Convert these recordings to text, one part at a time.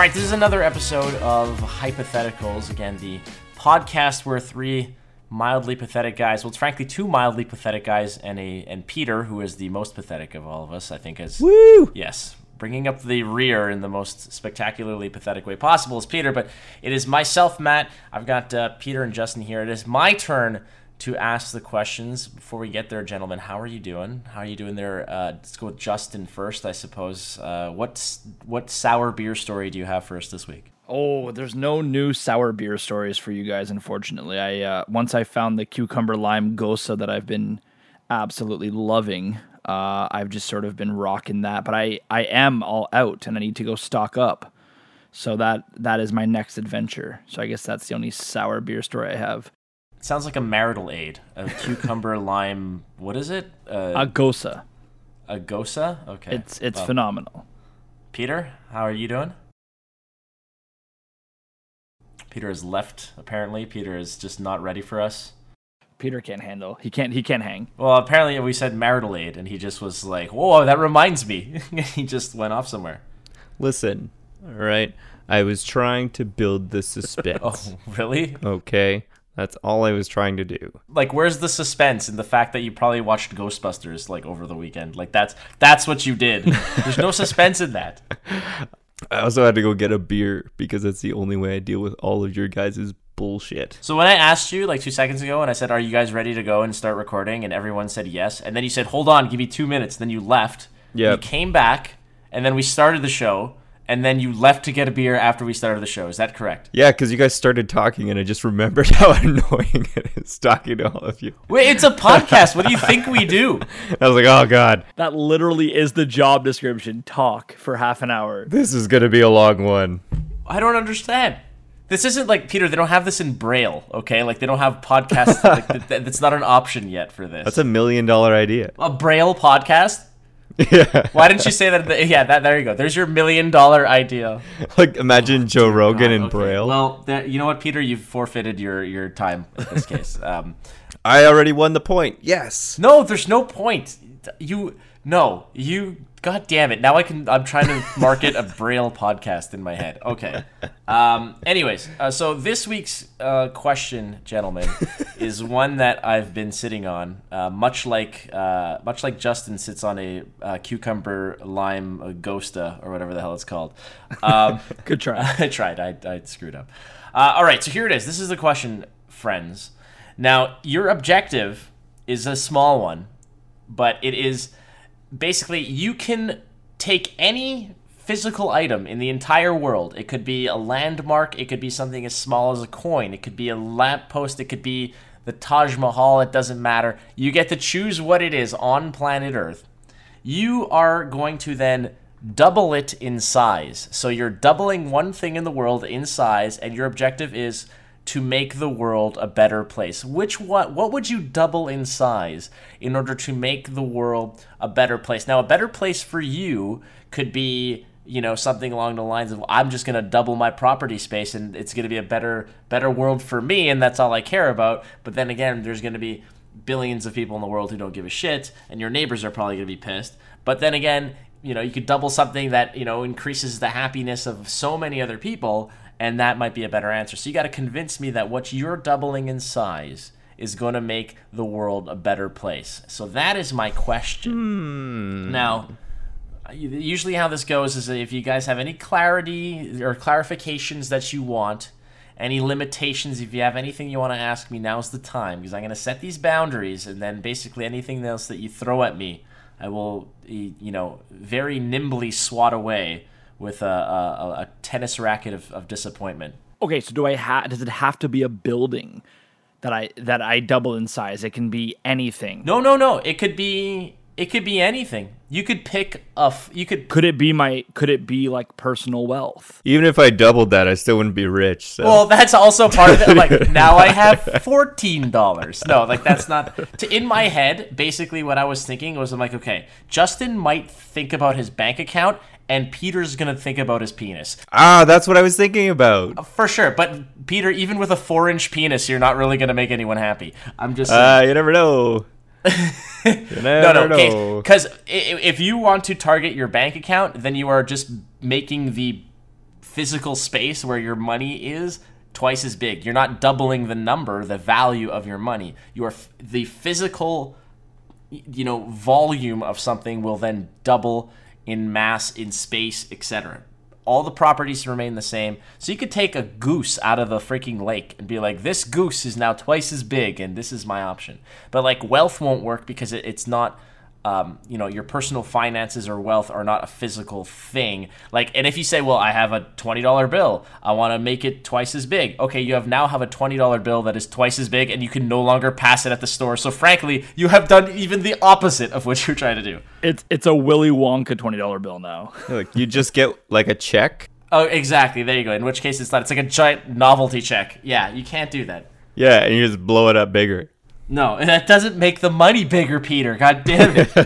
All right, this is another episode of Hypotheticals. Again, the podcast where three mildly pathetic guys, well, it's frankly two mildly pathetic guys, and a and Peter, who is the most pathetic of all of us, I think, is Woo! yes, bringing up the rear in the most spectacularly pathetic way possible is Peter. But it is myself, Matt. I've got uh, Peter and Justin here. It is my turn to ask the questions. Before we get there, gentlemen, how are you doing? How are you doing there? Uh, let's go with Justin first, I suppose. Uh, what's what sour beer story do you have for us this week? Oh, there's no new sour beer stories for you guys, unfortunately. I uh, once I found the cucumber lime gose that I've been absolutely loving. Uh, I've just sort of been rocking that, but I I am all out, and I need to go stock up. So that that is my next adventure. So I guess that's the only sour beer story I have. It sounds like a marital aid. A cucumber lime. What is it? Uh, A gose. a gose. Okay. It's it's Well, phenomenal. Peter, how are you doing? Peter has left. Apparently, Peter is just not ready for us. Peter can't handle. He can't. He can't hang. Well, apparently we said marital aid, and he just was like, "Whoa, that reminds me." he just went off somewhere. Listen, all right. I was trying to build the suspense. Oh, really? Okay, that's all I was trying to do. Like, where's the suspense in the fact that you probably watched Ghostbusters like over the weekend? Like, that's that's what you did. There's no suspense in that. I also had to go get a beer because that's the only way I deal with all of your guys' bullshit. So when I asked you like two seconds ago, and I said, "Are you guys ready to go and start recording?" and everyone said yes, and then you said, "Hold on, give me two minutes." Then you left. Yeah. You came back, and then we started the show, and then you left to get a beer after we started the show. Is that correct? Yeah, because you guys started talking and I just remembered how annoying it is talking to all of you. Wait, it's a podcast. what do you think we do? I was like, oh god, That literally is the job description. Talk for half an hour. this is gonna be a long one. I don't understand. This isn't like Peter. They don't have this in Braille, okay? Like they don't have podcasts. like, th- th- that's not an option yet for this. That's a million dollar idea. a Braille podcast. yeah, Why didn't you say that? the- yeah, that there you go. There's your million dollar idea. like imagine Joe Rogan in Okay, Braille. Well, there, you know what, Peter? You've forfeited your your time in this case. Um, I already won the point. Yes. no, there's no point. You no, you. God damn it! Now I can. I'm trying to market a Braille podcast in my head. Okay. Um. Anyways, uh, so this week's uh, question, gentlemen, is one that I've been sitting on, uh, much like uh, much like Justin sits on a uh, cucumber lime uh, ghosta or whatever the hell it's called. Um, Good try. I tried. I, I screwed up. Uh, all right, so here it is. This is the question, friends. Now, your objective is a small one, but it is basically you can take any physical item in the entire world. It could be a landmark, it could be something as small as a coin, it could be a lamppost, it could be the Taj Mahal, it doesn't matter. You get to choose what it is on planet Earth you are going to then double it in size. So you're doubling one thing in the world in size, and your objective is to make the world a better place. Which what what would you double in size in order to make the world a better place? Now, a better place for you could be you know something along the lines of I'm just going to double my property space and it's going to be a better better world for me and that's all I care about. But then again, there's going to be billions of people in the world who don't give a shit, and your neighbors are probably going to be pissed. But then again, you know, you could double something that, you know, increases the happiness of so many other people, and that might be a better answer. So you got to convince me that what you're doubling in size is going to make the world a better place. So that is my question. Hmm. Now, usually how this goes is if you guys have any clarity or clarifications that you want any limitations if you have anything you want to ask me now's the time because i'm going to set these boundaries and then basically anything else that you throw at me i will you know very nimbly swat away with a, a, a tennis racket of, of disappointment Okay, so do I ha- does it have to be a building that I that I double in size? It can be anything. no no no it could be it could be anything you could pick a f- you could Could it be my could it be like personal wealth? Even if I doubled that, I still wouldn't be rich. So. Well, that's also part of it. Like now I have fourteen dollars. No, like that's not. To, in my head, basically what I was thinking was, I'm like, okay, Justin might think about his bank account, and Peter's gonna think about his penis ah, that's what I was thinking about. for sure. But Peter, even with a four-inch penis, you're not really gonna make anyone happy. I'm just. Ah, you never know. you no, never no, because if you want to target your bank account, then you are just making the physical space where your money is twice as big. You're not doubling the number, the value of your money. You are f- the physical you know volume of something will then double in mass in space etc all the properties remain the same. So you could take a goose out of the freaking lake and be like this goose is now twice as big and this is my option. But like wealth won't work because it, it's not um, you know your personal finances or wealth are not a physical thing. Like and if you say well i have a $20 bill. I want to make it twice as big. Okay you have now have a $20 bill that is twice as big and you can no longer pass it at the store. So frankly you have done even the opposite of what you're trying to do. It's it's a Willy Wonka twenty dollar bill now. Like you just get like a check. oh exactly. There you go. In which case it's not it's like a giant novelty check. Yeah you can't do that. Yeah, and you just blow it up bigger. No, and that doesn't make the money bigger, Peter. God damn it.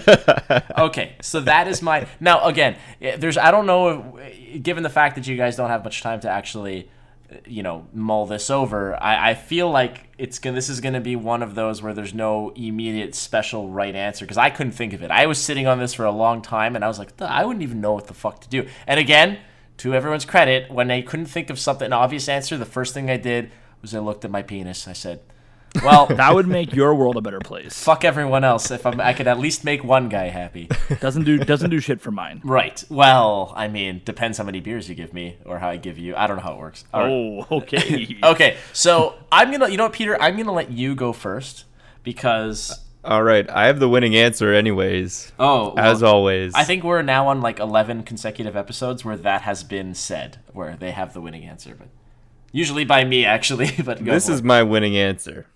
okay, so that is my now again. eh, There's I don't know, if, given the fact that you guys don't have much time to actually, eh, you know, mull this over. I, I feel like it's gonna. This is gonna be one of those where there's no immediate special right answer because I couldn't think of it. I was sitting on this for a long time and I was like, I wouldn't even know what the fuck to do. And again, to everyone's credit, when I couldn't think of something an obvious answer, the first thing I did was I looked at my penis. I said. Well, That would make your world a better place. fuck everyone else if I'm, I could at least make one guy happy. Doesn't do doesn't do shit for mine. right. Well, I mean, depends how many beers you give me or how I give you. I don't know how it works. All right. Oh, okay. Okay, so I'm gonna, you know what, Peter? I'm gonna let you go first because uh, All right, I have the winning answer, anyways. oh, well, As always. I think we're now on like 11 consecutive episodes where that has been said, where they have the winning answer, but usually by me actually. But go this for is it. my winning answer.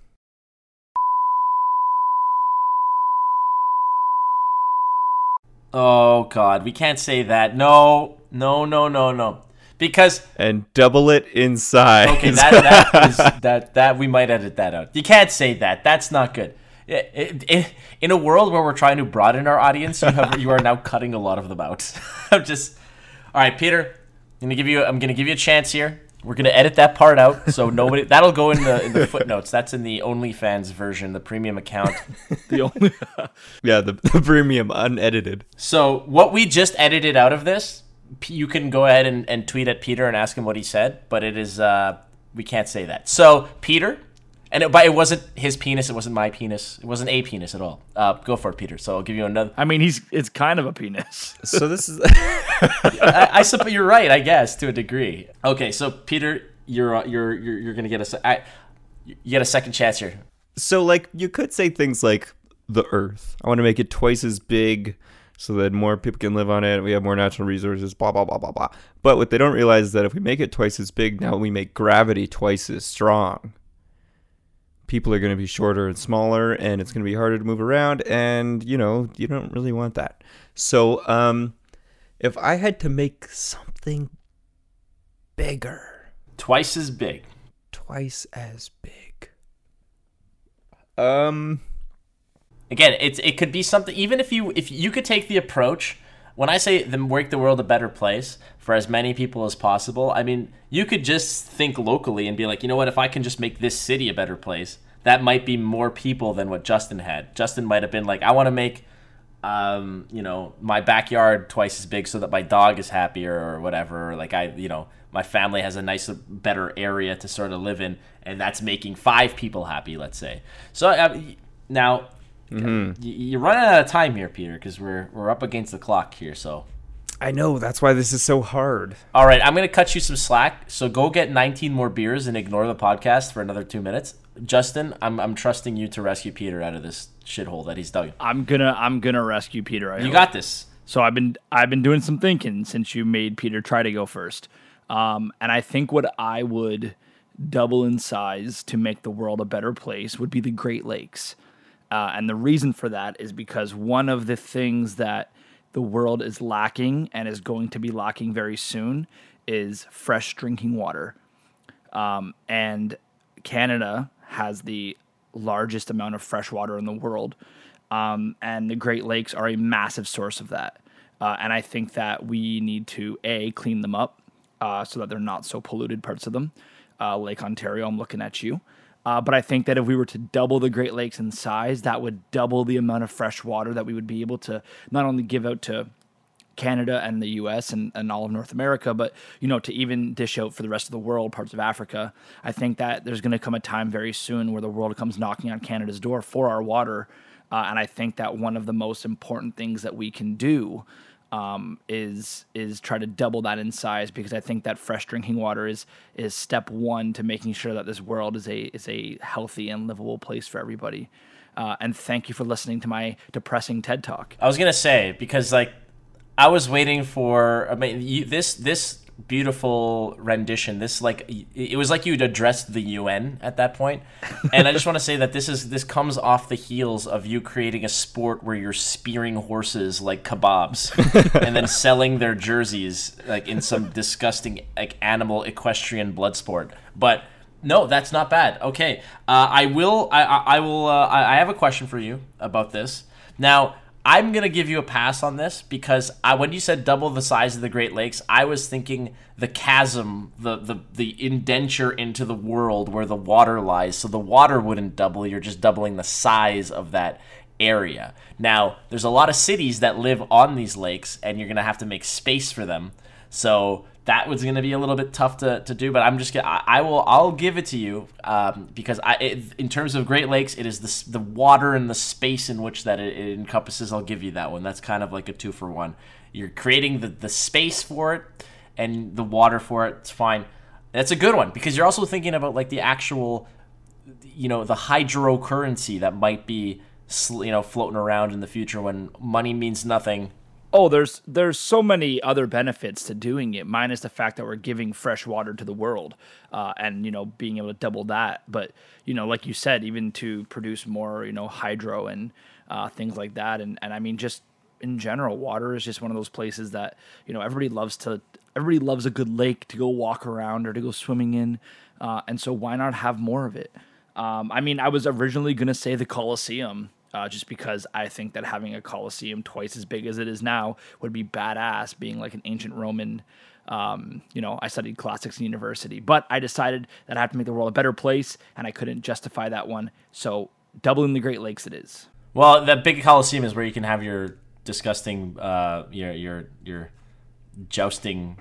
Oh god, we can't say that. No, no, no, no, no, because And double it inside. Okay, that that is that that we might edit that out. You can't say that. That's not good. In a world where we're trying to broaden our audience, you have you are now cutting a lot of them out. I'm just all right, Peter. I'm gonna give you. I'm gonna give you a chance here. We're gonna edit that part out, so nobody. That'll go in the in the footnotes. That's in the OnlyFans version, the premium account. the only yeah, the, the premium unedited. So what we just edited out of this, you can go ahead and, and tweet at Peter and ask him what he said, but it is uh, we can't say that. So Peter, and it, but it wasn't his penis. It wasn't my penis. It wasn't a penis at all. Uh, go for it, Peter. So I'll give you another. I mean he's it's kind of a penis. So this is I, I suppose you're right. I guess to a degree. Okay, so Peter, you're uh, you're you're, you're gonna get a you get a second chance here. so like you could say things like the earth. I want to make it twice as big so that more people can live on it. We have more natural resources, blah blah blah blah blah. But what they don't realize is that if we make it twice as big, now we make gravity twice as strong. People are going to be shorter and smaller and it's going to be harder to move around and you know, you don't really want that. So, um if I had to make something bigger, Twice as big. twice as big. Um again it's it could be something even if you if you could take the approach when i say the make the world a better place for as many people as possible i mean you could just think locally and be like you know what if i can just make this city a better place that might be more people than what justin had justin might have been like i want to make um, you know, my backyard twice as big so that my dog is happier or whatever. Or like I, you know, my family has a nicer, better area to sort of live in, and that's making five people happy. Let's say. So uh, now, y- you're running out of time here, Peter, because we're we're up against the clock here. So. I know that's why this is so hard. All right, I'm going to cut you some slack. So go get 19 more beers and ignore the podcast for another two minutes. Justin, I'm, I'm trusting you to rescue Peter out of this shithole that he's dug. I'm gonna I'm gonna rescue Peter. I You hope. got this. So I've been I've been doing some thinking since you made Peter try to go first. Um, and I think what I would double in size to make the world a better place would be the Great Lakes. Uh, and the reason for that is because one of the things that the world is lacking and is going to be lacking very soon is fresh drinking water. Um, and Canada has the largest amount of fresh water in the world. Um, and the Great Lakes are a massive source of that. Uh, and I think that we need to, A, clean them up uh, so that they're not so polluted, parts of them. Uh, Lake Ontario, I'm looking at you. Uh, but I think that if we were to double the Great Lakes in size, that would double the amount of fresh water that we would be able to not only give out to Canada and the US and, and all of North America, but you know, to even dish out for the rest of the world, parts of Africa, I think that there's going to come a time very soon where the world comes knocking on Canada's door for our water. Uh, and I think that one of the most important things that we can do um, is is try to double that in size because I think that fresh drinking water is is step one to making sure that this world is a is a healthy and livable place for everybody. Uh, and thank you for listening to my depressing TED talk. I was gonna say because like I was waiting for I mean you, this this beautiful rendition. This like it was like you'd addressed the UN at that point, and I just want to say that this is this comes off the heels of you creating a sport where you're spearing horses like kebabs, and then selling their jerseys like in some disgusting like animal equestrian blood sport. But no, that's not bad. Okay, uh, I will. I, I, I will. Uh, I, I have a question for you about this now. I'm gonna give you a pass on this because I, when you said double the size of the Great Lakes, I was thinking the chasm, the the the indenture into the world where the water lies. So the water wouldn't double; you're just doubling the size of that area. Now, there's a lot of cities that live on these lakes, and you're gonna have to make space for them. So that was going to be a little bit tough to, to do, but I'm just gonna, I, will I'll give it to you um, because I it, in terms of Great Lakes, it is the the water and the space in which that it, it, encompasses. I'll give you that one. That's kind of like a two for one. You're creating the the space for it and the water for it. It's fine. That's a good one because you're also thinking about like the actual, you know, the hydrocurrency that might be you know floating around in the future when money means nothing oh there's there's so many other benefits to doing it minus the fact that we're giving fresh water to the world uh, and you know being able to double that. But you know like you said even to produce more you know hydro and uh, things like that. And and i mean just in general water is just one of those places that you know everybody loves to everybody loves a good lake to go walk around or to go swimming in uh, and so why not have more of it? Um, i mean i was originally going to say the coliseum uh, just because I think that having a Colosseum twice as big as it is now would be badass, being like an ancient Roman. Um, you know, I studied classics in university, but I decided that I have to make the world a better place, and I couldn't justify that one. So, doubling the Great Lakes, it is. Well, that big Colosseum is where you can have your disgusting, uh, your your your jousting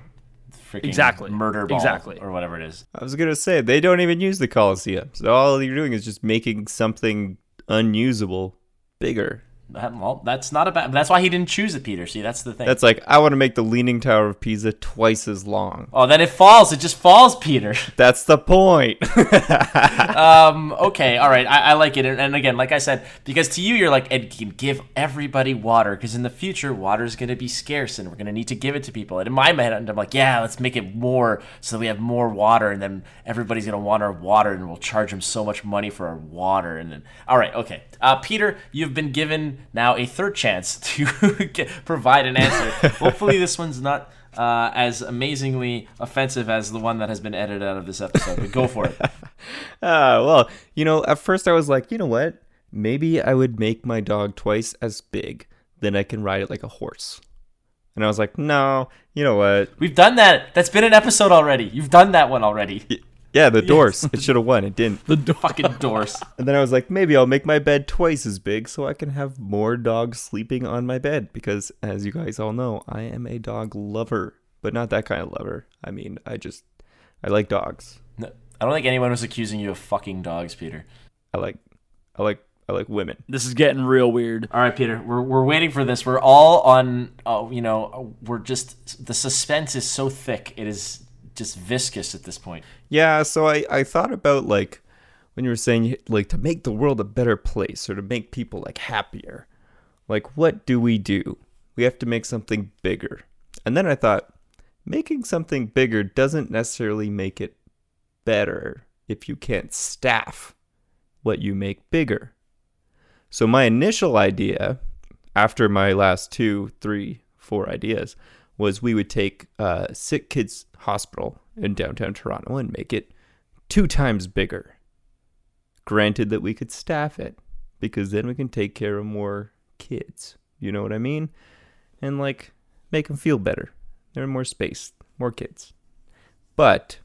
freaking exactly. murder ball exactly. or whatever it is. I was gonna say they don't even use the Colosseum. so all you're doing is just making something unusable bigger. Well, that's not a bad. That's why he didn't choose it, Peter. See, that's the thing. That's like I want to make the Leaning Tower of Pisa twice as long. Oh, then it falls. It just falls, Peter. That's the point. um. Okay. All right. I, I like it. And again, like I said, because to you, you're like, Ed can give everybody water because in the future, water is going to be scarce, and we're going to need to give it to people. And in my mind, I'm like, yeah, let's make it more so we have more water, and then everybody's going to want our water, and we'll charge them so much money for our water. And then, all right, okay, uh, Peter, you've been given now a third chance to get, provide an answer. Hopefully, this one's not uh, as amazingly offensive as the one that has been edited out of this episode. But go for it. uh, well, you know, at first I was like, you know what? Maybe I would make my dog twice as big. Then I can ride it like a horse. And I was like, no, you know what? We've done that. That's been an episode already. You've done that one already. Yeah, the Dorse. it should have won. It didn't. The do- fucking Dorse. And then I was like, maybe I'll make my bed twice as big so I can have more dogs sleeping on my bed. Because, as you guys all know, I am a dog lover, but not that kind of lover. I mean, I just, I like dogs. No, I don't think anyone was accusing you of fucking dogs, Peter. I like, I like, I like women. This is getting real weird. All right, Peter, we're, we're waiting for this. We're all on, oh, you know, we're just, the suspense is so thick. It is just viscous at this point. Yeah, so I, I thought about like when you were saying like to make the world a better place or to make people like happier. Like what do we do? We have to make something bigger. And then I thought making something bigger doesn't necessarily make it better if you can't staff what you make bigger. So my initial idea after my last two, three, four ideas was we would take uh, Sick Kids Hospital in downtown Toronto and make it two times bigger. Granted that we could staff it, because then we can take care of more kids. You know what I mean? And like make them feel better. They're more space, more kids. But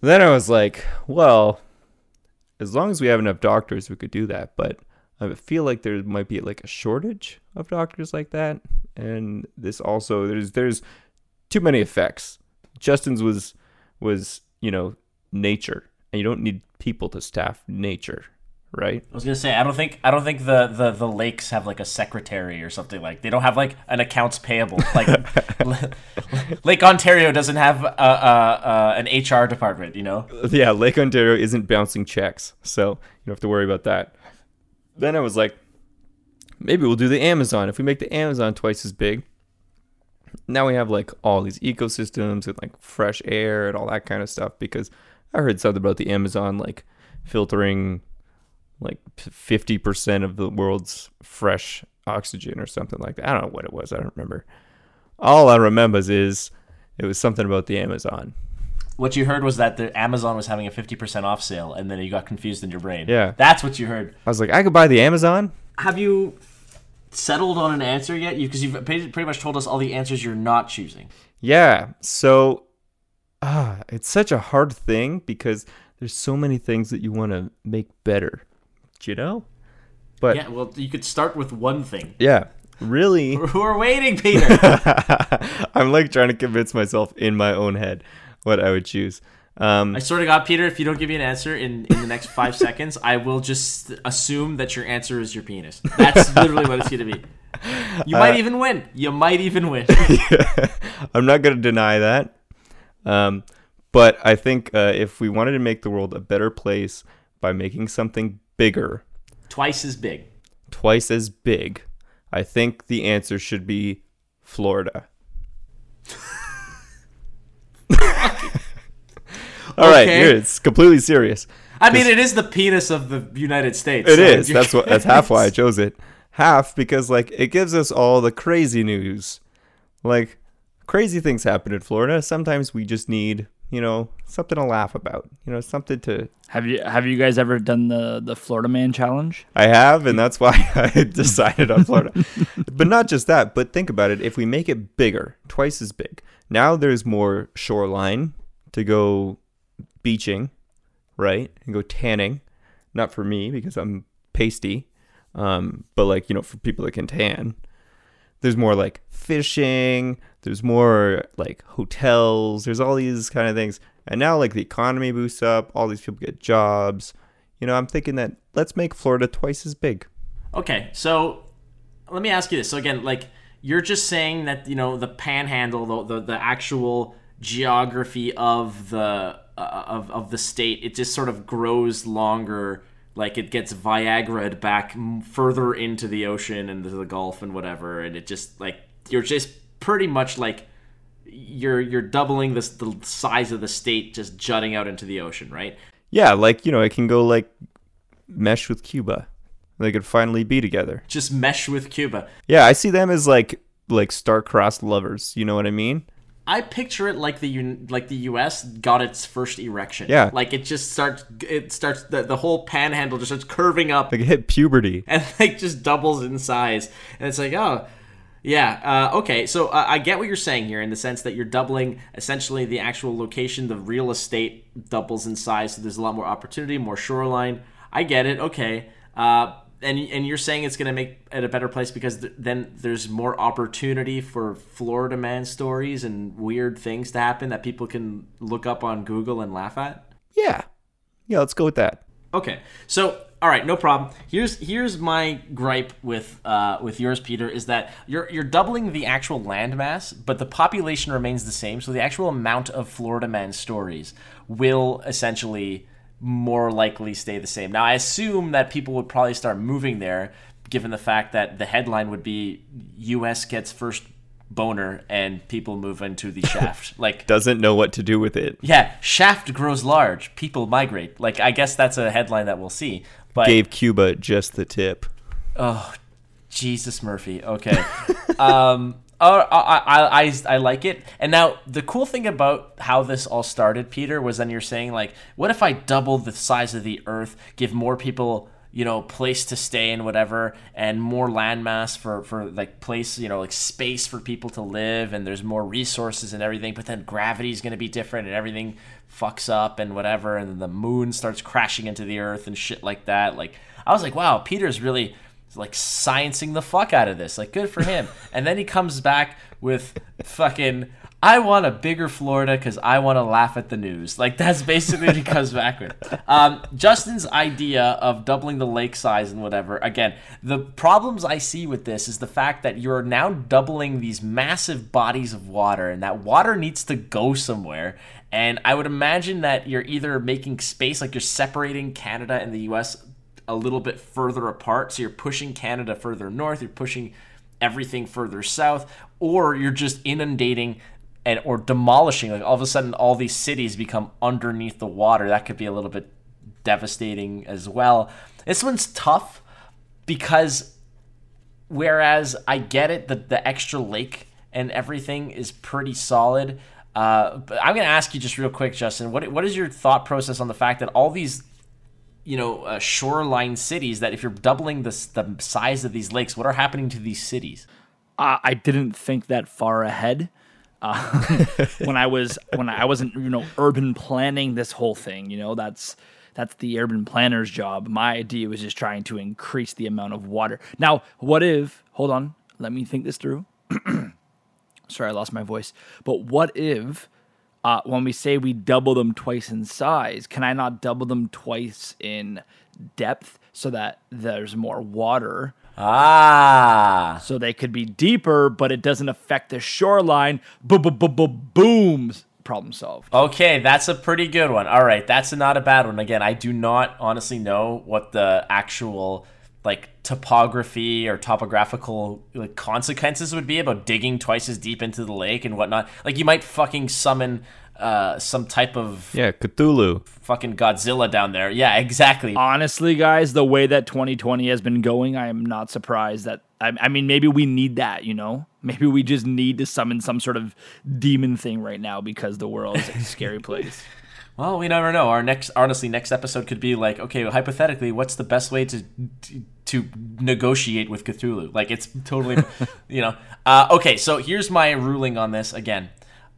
then I was like, well, as long as we have enough doctors, we could do that. But I feel like there might be like a shortage of doctors like that, and this also there's there's too many effects. Justin's was was you know nature, and you don't need people to staff nature, right? I was gonna say I don't think I don't think the, the, the lakes have like a secretary or something like they don't have like an accounts payable like Lake Ontario doesn't have a, a, a, an HR department you know Yeah, Lake Ontario isn't bouncing checks, so you don't have to worry about that. Then I was like, maybe we'll do the Amazon. If we make the Amazon twice as big, now we have like all these ecosystems and like fresh air and all that kind of stuff. Because I heard something about the Amazon like filtering like 50% of the world's fresh oxygen or something like that. I don't know what it was. I don't remember. All I remember is it was something about the Amazon. What you heard was that the Amazon was having a 50% off sale and then you got confused in your brain Yeah. that's what you heard I was like, I could buy the Amazon. have you settled on an answer yet you because you've pretty pretty much told us all the answers you're not choosing Yeah. So, ah, it's such a hard thing because there's so many things that you want to make better. Do you know? But yeah well you could start with one thing yeah, really, we're waiting Peter I'm like trying to convince myself in my own head what I would choose. Um, I swear to God, Peter, if you don't give me an answer in, in the next five seconds, I will just assume that your answer is your penis. That's literally what it's going to be. You might even win. You might even win. I'm not going to deny that. Um, but I think uh, if we wanted to make the world a better place by making something bigger, Twice as big. twice as big, I think the answer should be Florida. All right, Okay. here it's completely serious. I mean, it is the penis of the United States. It so is. That's what. That's half why I chose it. Half because like it gives us all the crazy news. Like crazy things happen in Florida. Sometimes we just need, you know, something to laugh about. You know, something to. Have you have you guys ever done the the Florida Man challenge? I have, and that's why I decided on Florida. but not just that. But think about it. If we make it bigger, twice as big, now there's more shoreline to go beaching, right? And go tanning. Not for me because I'm pasty, um, but like you know, for people that can tan. There's more like fishing. There's more like hotels. There's all these kind of things. And now like the economy boosts up. All these people get jobs. You know, I'm thinking that let's make Florida twice as big. Okay, so let me ask you this. So again, like you're just saying that you know the panhandle, the the, the actual geography of the uh, of of the state, it just sort of grows longer. Like it gets Viagra'd back further into the ocean and the Gulf and whatever, and it just like you're just pretty much like you're you're doubling this the size of the state just jutting out into the ocean, right? Yeah, like you know, it can go like mesh with Cuba. They could finally be together. Just mesh with Cuba. Yeah, I see them as like like star-crossed lovers. You know what I mean? I picture it like the like the U.S. got its first erection. Yeah. like it just starts. It starts the, the whole panhandle just starts curving up Like it hit puberty. and like just doubles in size. And it's like, oh, yeah, uh, okay. So uh, I get what you're saying here in the sense that you're doubling essentially the actual location, the real estate doubles in size. So there's a lot more opportunity, more shoreline. I get it. Okay. Uh, and, and you're saying it's going to make it a better place because th- then there's more opportunity for Florida man stories and weird things to happen that people can look up on Google and laugh at. Yeah, yeah. Let's go with that. Okay, so all right, no problem. Here's here's my gripe with uh, with yours, Peter, is that you're you're doubling the actual land mass, but the population remains the same. So the actual amount of Florida man stories will essentially more likely stay the same. Now I assume that people would probably start moving there, given the fact that the headline would be U.S. gets first boner and people move into the shaft. like Doesn't know what to do with it. yeah, shaft grows large, people migrate. Like I guess that's a headline that we'll see. But Gave Cuba just the tip. oh, Jesus Murphy. Okay. um. Oh, I, I, I, like it. And now the cool thing about how this all started, Peter, was then you're saying like, what if I double the size of the Earth, give more people you know place to stay and whatever and more landmass for for like place you know like space for people to live and there's more resources and everything but then gravity is going to be different and everything fucks up and whatever and the moon starts crashing into the earth and shit like that like i was like wow peter's really like sciencing the fuck out of this like good for him and then he comes back with fucking I want a bigger Florida because I want to laugh at the news. Like that's basically what he comes back with. Um, Justin's idea of doubling the lake size and whatever. Again, the problems I see with this is the fact that you're now doubling these massive bodies of water, and that water needs to go somewhere. And I would imagine that you're either making space, like you're separating Canada and the U.S. a little bit further apart. So you're pushing Canada further north. You're pushing everything further south, or you're just inundating and or demolishing like all of a sudden all these cities become underneath the water that could be a little bit devastating as well this one's tough because whereas i get it that the extra lake and everything is pretty solid uh, but i'm going to ask you just real quick justin what, what is your thought process on the fact that all these you know uh, shoreline cities that if you're doubling the, the size of these lakes what are happening to these cities uh, i didn't think that far ahead uh, when I was when I wasn't you know urban planning this whole thing. You know that's that's the urban planner's job. My idea was just trying to increase the amount of water. Now, what if? Hold on, let me think this through. Sorry, I lost my voice. But what if? Uh, when we say we double them twice in size, can I not double them twice in depth so that there's more water Ah. So they could be deeper, but it doesn't affect the shoreline. Boom, boom, boom, boom, booms. Problem solved. Okay, that's a pretty good one. All right, that's not a bad one. Again, I do not honestly know what the actual like topography or topographical like consequences would be about digging twice as deep into the lake and whatnot. Like you might fucking summon uh, some type of yeah Cthulhu, fucking Godzilla down there. Yeah, exactly. Honestly, guys, the way that 2020 has been going, I am not surprised that. I, I mean, maybe we need that. You know, maybe we just need to summon some sort of demon thing right now because the world is a scary place. Well, we never know. Our next, honestly, next episode could be like, okay, well, hypothetically, what's the best way to to negotiate with Cthulhu? Like, it's totally, you know. Uh, okay, so here's my ruling on this again.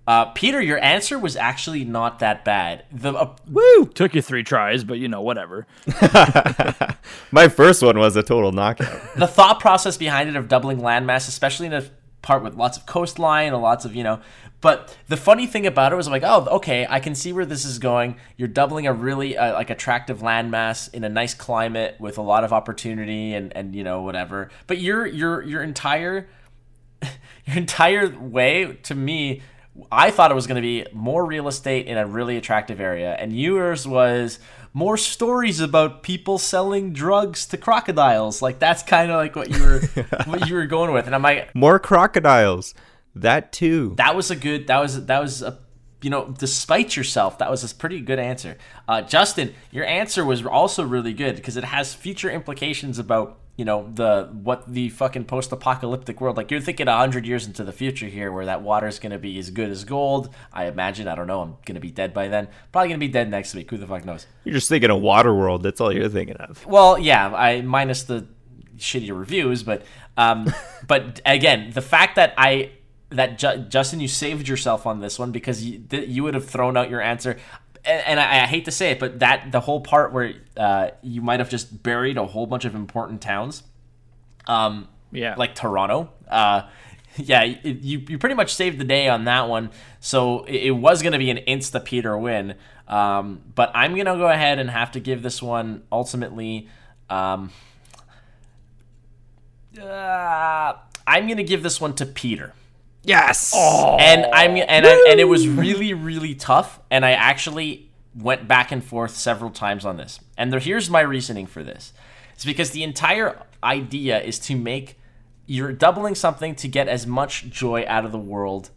Uh, Peter, your answer was actually not that bad. The uh, woo took you three tries, but you know whatever. My first one was a total knockout. the thought process behind it of doubling landmass, especially in a part with lots of coastline and lots of you know. But the funny thing about it was like, oh, okay, I can see where this is going. You're doubling a really uh, like attractive landmass in a nice climate with a lot of opportunity and and you know whatever. But your your your entire your entire way to me I thought it was going to be more real estate in a really attractive area, and yours was more stories about people selling drugs to crocodiles. Like that's kind of like what you were what you were going with, and I'm like, more crocodiles. That too. That was a good. That was that was a. You know, despite yourself, that was a pretty good answer. Uh, Justin, your answer was also really good because it has future implications about you know the what the fucking post-apocalyptic world like you're thinking 100 years into the future here where that water is going to be as good as gold. I imagine i don't know i'm going to be dead by then. Probably going to be dead next week. Who the fuck knows? You're just thinking of water world. That's all you're thinking of. Well yeah i minus the shitty reviews but um but again the fact that i that Ju- Justin, you saved yourself on this one because you, th- you would have thrown out your answer and, and I, I, hate to say it, but that the whole part where uh, you might have just buried a whole bunch of important towns, um, yeah, like Toronto. Uh, yeah, it, you you pretty much saved the day on that one. So it, it was going to be an insta Peter win, um, but I'm gonna go ahead and have to give this one ultimately. Um, uh, I'm gonna give this one to Peter. Yes. Oh. And I'm and I, and it was really really tough and I actually went back and forth several times on this. And there, here's my reasoning for this. It's because the entire idea is to make you're doubling something to get as much joy out of the world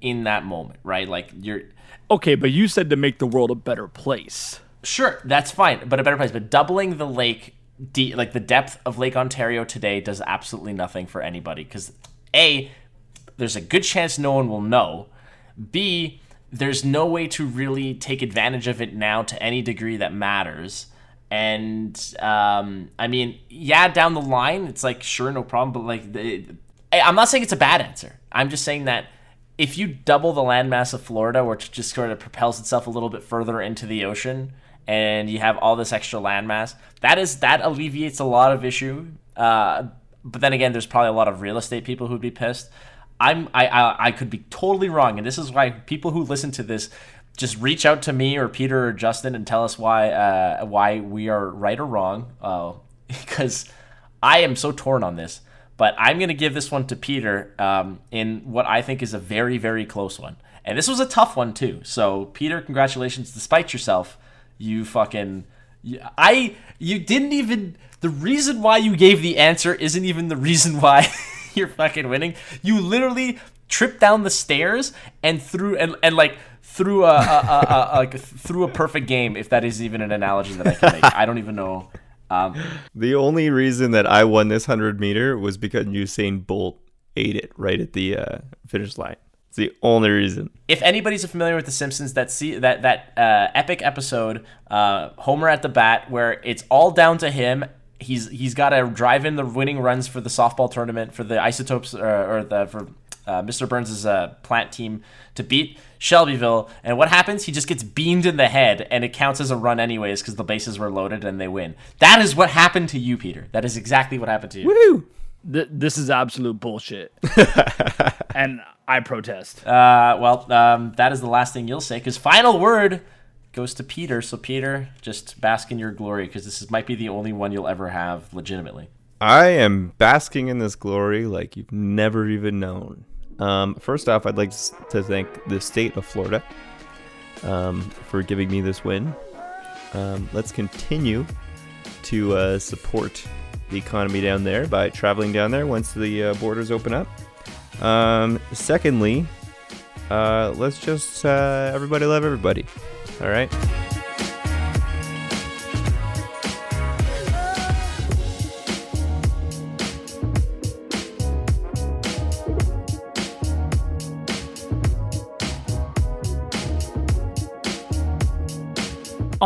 in that moment, right? Like you're Okay, but you said to make the world a better place. Sure, that's fine, but a better place. But doubling the lake, de- like the depth of Lake Ontario today, does absolutely nothing for anybody because a there's a good chance no one will know. B, there's no way to really take advantage of it now to any degree that matters. And um, I mean, yeah, down the line, it's like sure, no problem. But like, I'm not saying it's a bad answer. I'm just saying that if you double the landmass of Florida, which just sort of propels itself a little bit further into the ocean, and you have all this extra landmass, that is that alleviates a lot of issue. Uh, but then again, there's probably a lot of real estate people who'd be pissed. I'm I, I I could be totally wrong, and this is why people who listen to this just reach out to me or Peter or Justin and tell us why uh, why we are right or wrong. Uh, because I am so torn on this. But I'm gonna give this one to Peter um, in what I think is a very very close one, and this was a tough one too. So Peter, congratulations! Despite yourself, you fucking I you didn't even the reason why you gave the answer isn't even the reason why you're fucking winning. You literally tripped down the stairs and threw and, and like through a, a, a, a like through a perfect game if that is even an analogy that I can make. I don't even know. Um, the only reason that I won this 100 meter was because Usain Bolt ate it right at the uh, finish line. It's the only reason. If anybody's familiar with The Simpsons, that see that that uh, epic episode, uh, Homer at the bat, where it's all down to him he's he's got to drive in the winning runs for the softball tournament for the isotopes uh, or the for uh, Mr. Burns' uh, plant team to beat Shelbyville. And what happens? He just gets beamed in the head, and it counts as a run anyways because the bases were loaded and they win. That is what happened to you, Peter. That is exactly what happened to you. Woo! Th- this is absolute bullshit, and I protest. Uh, well, um, that is the last thing you'll say because final word goes to Peter. So Peter, just bask in your glory because this is, might be the only one you'll ever have legitimately. I am basking in this glory like you've never even known. Um, first off, I'd like to thank the state of Florida um, for giving me this win. Um, let's continue to uh, support the economy down there by traveling down there once the uh, borders open up. Um, secondly, uh, let's just uh, everybody love everybody. All right.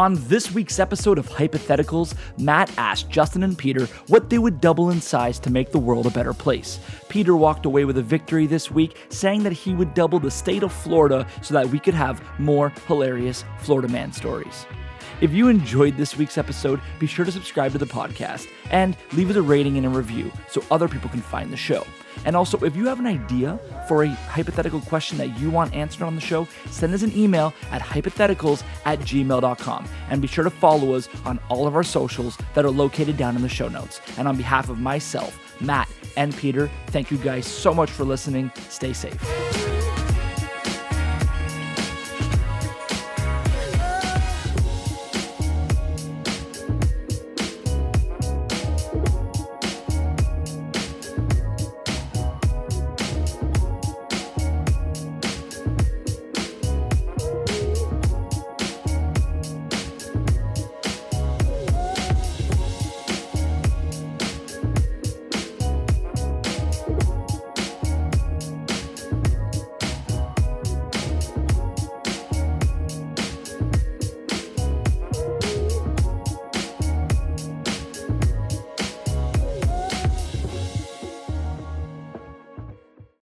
On this week's episode of Hypotheticals, Matt asked Justin and Peter what they would double in size to make the world a better place. Peter walked away with a victory this week, saying that he would double the state of Florida so that we could have more hilarious Florida man stories. If you enjoyed this week's episode, be sure to subscribe to the podcast and leave us a rating and a review so other people can find the show. And also, if you have an idea for a hypothetical question that you want answered on the show, send us an email at hypotheticals at gmail.com. And be sure to follow us on all of our socials that are located down in the show notes. And on behalf of myself, Matt, and Peter, thank you guys so much for listening. Stay safe.